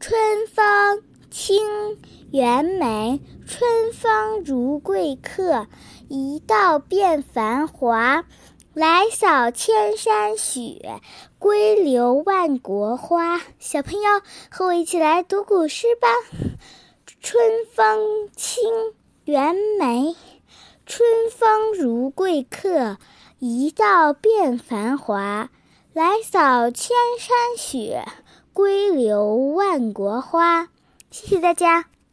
春风清园美，春风如贵客。一道变繁华，来扫千山雪，归留万国花。小朋友，和我一起来读古诗吧。春风清园美，春风如贵客。一道变繁华，来扫千山雪。归流万国花，谢谢大家。